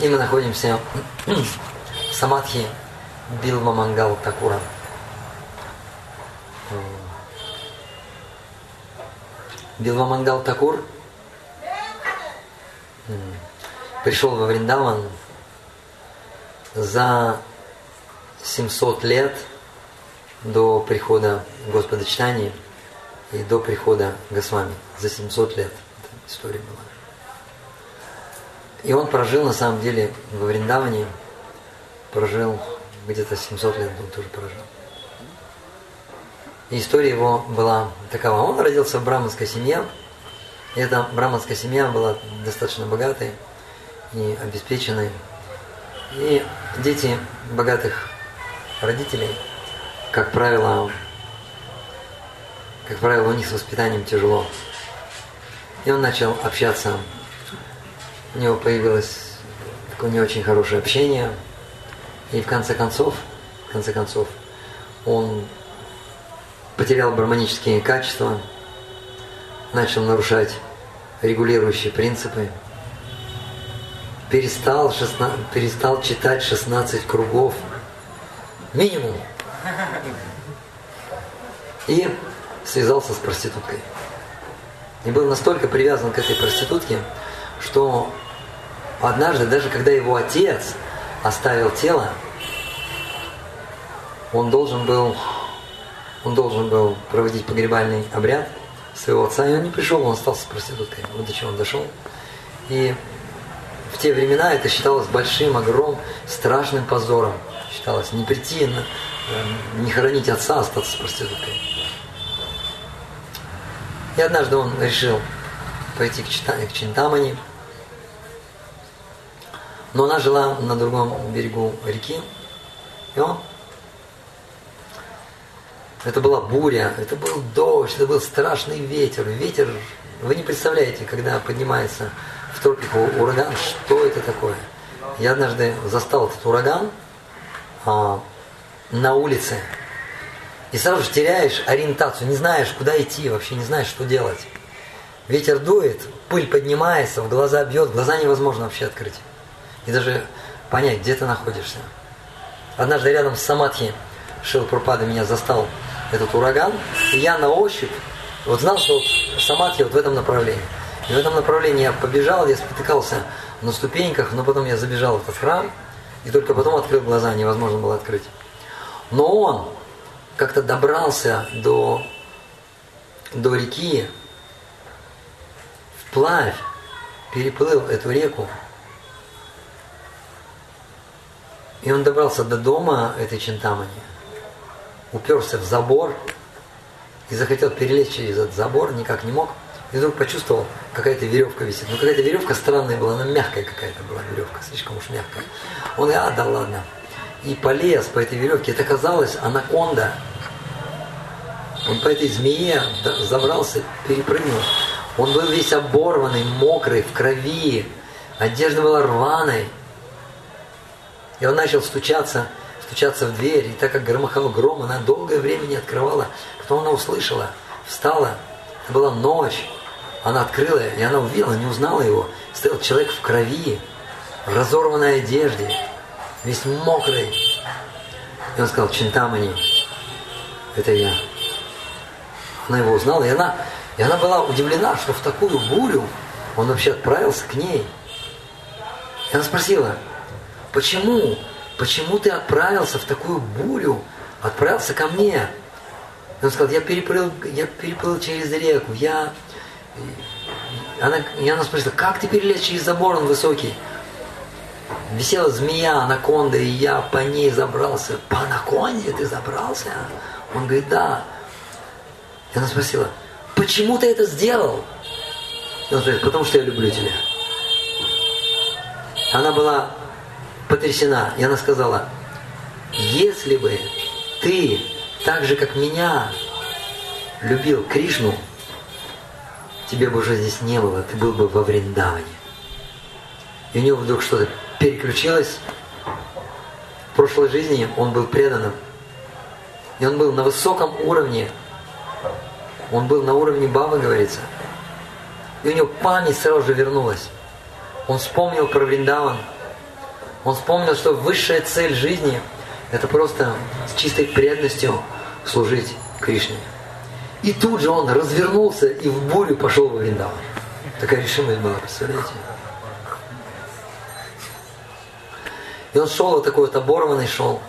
И мы находимся в Самадхи Билма Мангал Такура. Билма Мангал Такур пришел во Вриндаван за 700 лет до прихода Господа Читания и до прихода Госвами. За 700 лет эта история была. И он прожил на самом деле во Вриндаване, прожил где-то 700 лет он тоже прожил. И история его была такова. Он родился в браманской семье. И эта браманская семья была достаточно богатой и обеспеченной. И дети богатых родителей, как правило, как правило, у них с воспитанием тяжело. И он начал общаться у него появилось такое не очень хорошее общение. И в конце концов, в конце концов, он потерял гармонические качества, начал нарушать регулирующие принципы, перестал, 16, перестал читать 16 кругов минимум. И связался с проституткой. И был настолько привязан к этой проститутке, что однажды, даже когда его отец оставил тело, он должен был, он должен был проводить погребальный обряд своего отца, и он не пришел, он остался проституткой. Вот до чего он дошел. И в те времена это считалось большим, огромным, страшным позором. Считалось не прийти, э, не хоронить отца, а остаться проституткой. И однажды он решил пойти к, Чита, к Чинтамани, но она жила на другом берегу реки. И он... Это была буря, это был дождь, это был страшный ветер. Ветер, вы не представляете, когда поднимается в тропику ураган, что это такое. Я однажды застал этот ураган а, на улице. И сразу же теряешь ориентацию, не знаешь, куда идти, вообще не знаешь, что делать. Ветер дует, пыль поднимается, в глаза бьет, глаза невозможно вообще открыть и даже понять, где ты находишься. Однажды рядом с Самадхи Шил Пропада меня застал этот ураган, и я на ощупь вот знал, что вот Самадхи вот в этом направлении. И в этом направлении я побежал, я спотыкался на ступеньках, но потом я забежал в этот храм, и только потом открыл глаза, невозможно было открыть. Но он как-то добрался до, до реки, вплавь, переплыл эту реку, И он добрался до дома этой Чинтамани, уперся в забор и захотел перелезть через этот забор, никак не мог. И вдруг почувствовал, какая-то веревка висит. Ну какая-то веревка странная была, она мягкая какая-то была веревка, слишком уж мягкая. Он а, да ладно. И полез по этой веревке. Это казалось анаконда. Он по этой змее забрался, перепрыгнул. Он был весь оборванный, мокрый, в крови. Одежда была рваной. И он начал стучаться, стучаться в дверь. И так как громыхал гром, она долгое время не открывала. Потом она услышала, встала. Это была ночь. Она открыла, и она увидела, не узнала его. Стоял человек в крови, в разорванной одежде, весь мокрый. И он сказал, Чинтамани, это я. Она его узнала, и она, и она была удивлена, что в такую бурю он вообще отправился к ней. И она спросила, Почему? Почему ты отправился в такую бурю? Отправился ко мне. И он сказал, я переплыл, я переплыл через реку, я... Она, и она спросила, как ты перелез через забор, он высокий? Висела змея, анаконда, и я по ней забрался. По анаконде ты забрался? Он говорит, да. И она спросила, почему ты это сделал? И он говорит, потому что я люблю тебя. Она была потрясена. И она сказала, если бы ты так же, как меня, любил Кришну, тебе бы уже здесь не было, ты был бы во Вриндаване. И у него вдруг что-то переключилось. В прошлой жизни он был преданным. И он был на высоком уровне. Он был на уровне Бабы, говорится. И у него память сразу же вернулась. Он вспомнил про Вриндаван – Он вспомнил, что высшая цель жизни – это просто с чистой преданностью служить Кришне. И тут же он развернулся и в бурю пошел в Вриндаван. Такая решимость была, представляете? И он шел вот такой вот оборванный шел.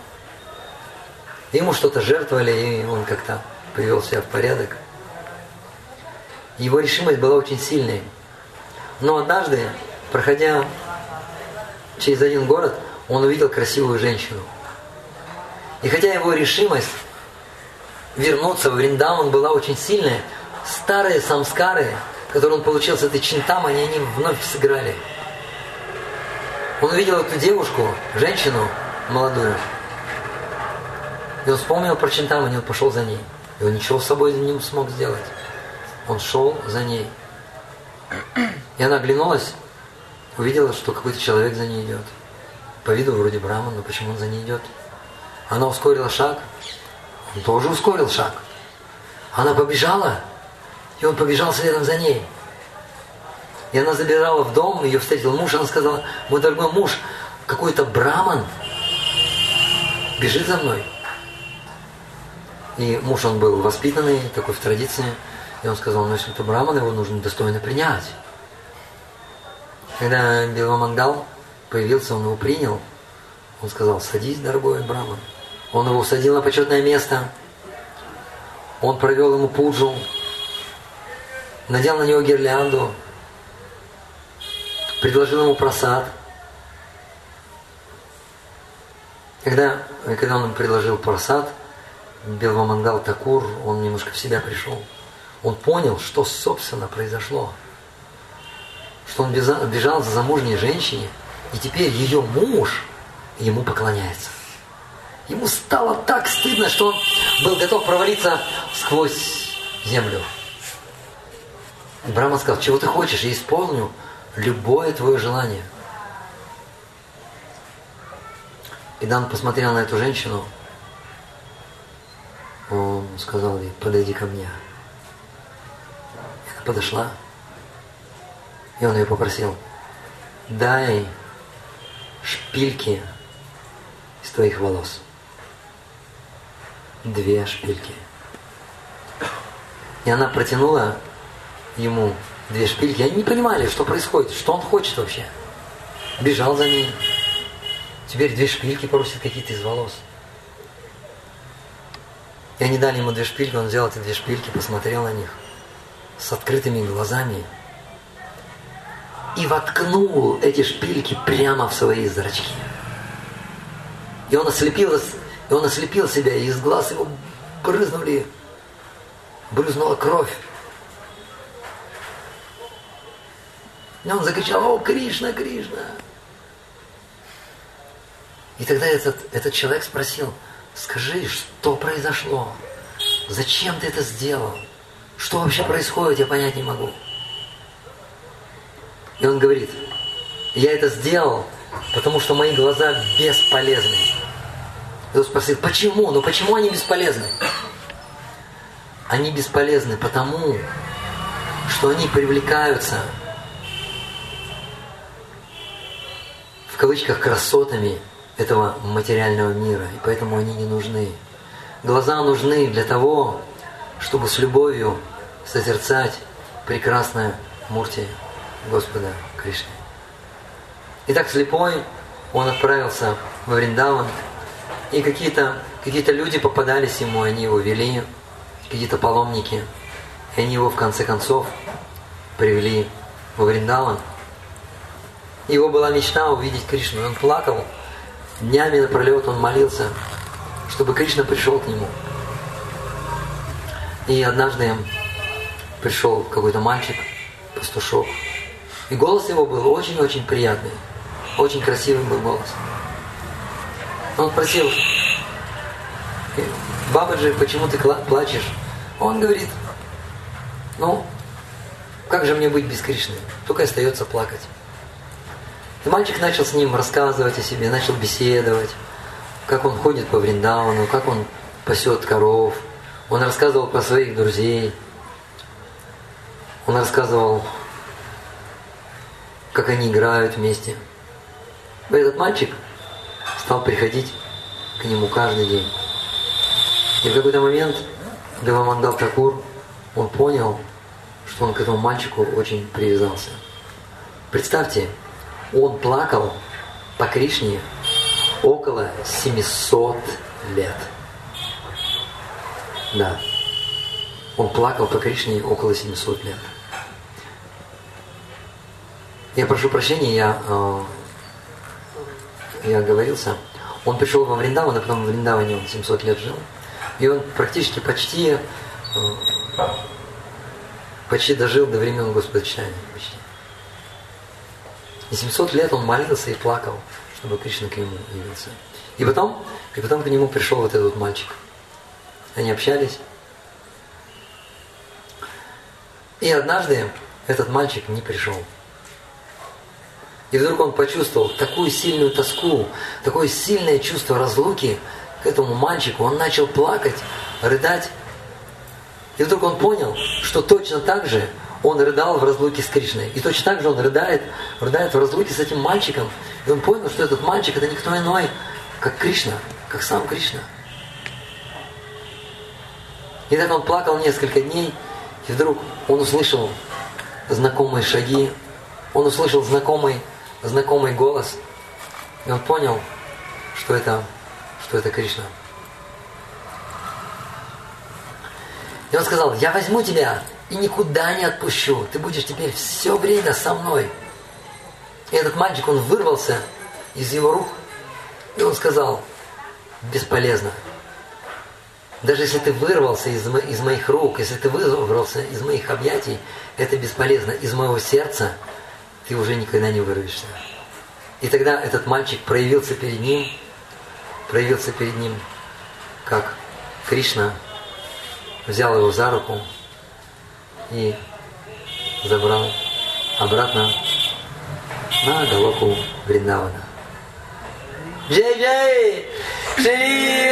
Ему что-то жертвовали, и он как-то привел себя в порядок. Его решимость была очень сильной. Но однажды, проходя через один город, он увидел красивую женщину. И хотя его решимость вернуться в Вриндаван была очень сильная, старые самскары, которые он получил с этой чинтамани, они вновь сыграли. Он увидел эту девушку, женщину молодую, и он вспомнил про чинтамани, он пошел за ней. И он ничего с собой не смог сделать. Он шел за ней. И она оглянулась, увидела, что какой-то человек за ней идет. По виду вроде браман, но почему он за ней идет? Она ускорила шаг, он тоже ускорил шаг. Она побежала, и он побежал следом за ней. И она забежала в дом, ее встретил муж, она сказала, мой дорогой муж, какой-то браман бежит за мной. И муж, он был воспитанный, такой в традиции. И он сказал, ну если это браман, его нужно достойно принять. Когда Беломангал появился, он его принял. Он сказал, садись, дорогой браман. Он его усадил на почетное место. Он провел ему пуджу, надел на него гирлянду, предложил ему просад. Когда, когда он предложил просад, Белвамангал Такур, он немножко в себя пришел. Он понял, что собственно произошло. Что он бежал за замужней женщине, и теперь ее муж ему поклоняется. Ему стало так стыдно, что он был готов провалиться сквозь землю. И Брахма сказал, чего ты хочешь, я исполню любое твое желание. И Дан посмотрел на эту женщину, он сказал ей, подойди ко мне. Она подошла. И он ее попросил, дай шпильки из твоих волос. Две шпильки. И она протянула ему две шпильки. Они не понимали, что происходит, что он хочет вообще. Бежал за ней. Теперь две шпильки просит какие-то из волос. И они дали ему две шпильки, он взял эти две шпильки, посмотрел на них с открытыми глазами и воткнул эти шпильки прямо в свои зрачки. И он ослепил, и он ослепил себя, и из глаз его брызнули, брызнула кровь. И он закричал, о, Кришна, Кришна. И тогда этот, этот человек спросил, Скажи, что произошло? Зачем ты это сделал? Что вообще происходит, я понять не могу. И он говорит, я это сделал, потому что мои глаза бесполезны. И он спросил, почему? Ну почему они бесполезны? Они бесполезны потому, что они привлекаются в кавычках красотами этого материального мира, и поэтому они не нужны. Глаза нужны для того, чтобы с любовью созерцать прекрасное Мурти Господа Кришны. Итак, слепой, он отправился во Вриндаван, и какие-то какие люди попадались ему, они его вели, какие-то паломники, и они его в конце концов привели во Вриндаван. Его была мечта увидеть Кришну, он плакал, Днями напролет он молился, чтобы Кришна пришел к нему. И однажды пришел какой-то мальчик, пастушок, и голос его был очень-очень приятный, очень красивый был голос. Он спросил, Бабаджи, почему ты плачешь? Он говорит, ну, как же мне быть без Кришны? Только остается плакать. И мальчик начал с ним рассказывать о себе, начал беседовать, как он ходит по Вриндауну, как он пасет коров. Он рассказывал про своих друзей. Он рассказывал, как они играют вместе. этот мальчик стал приходить к нему каждый день. И в какой-то момент Девамандал Такур, он понял, что он к этому мальчику очень привязался. Представьте, он плакал по Кришне около 700 лет. Да. Он плакал по Кришне около 700 лет. Я прошу прощения, я, э, я оговорился. Он пришел во Вриндаван, а потом в Вриндаване он 700 лет жил. И он практически почти, э, почти дожил до времен Господа Читания. Почти. И 700 лет он молился и плакал, чтобы Кришна к нему явился. И потом, и потом к нему пришел вот этот мальчик. Они общались. И однажды этот мальчик не пришел. И вдруг он почувствовал такую сильную тоску, такое сильное чувство разлуки к этому мальчику. Он начал плакать, рыдать. И вдруг он понял, что точно так же он рыдал в разлуке с Кришной. И точно так же он рыдает, рыдает в разлуке с этим мальчиком. И он понял, что этот мальчик это никто иной, как Кришна, как сам Кришна. И так он плакал несколько дней, и вдруг он услышал знакомые шаги, он услышал знакомый знакомый голос, и он понял, что это, что это Кришна. И он сказал, я возьму тебя и никуда не отпущу. Ты будешь теперь все время со мной. И этот мальчик, он вырвался из его рук, и он сказал, бесполезно. Даже если ты вырвался из, из моих рук, если ты вырвался из моих объятий, это бесполезно. Из моего сердца ты уже никогда не вырвешься. И тогда этот мальчик проявился перед ним, проявился перед ним, как Кришна взял его за руку и забрал обратно на Галоку Вриндавана. Джей-джей! Шри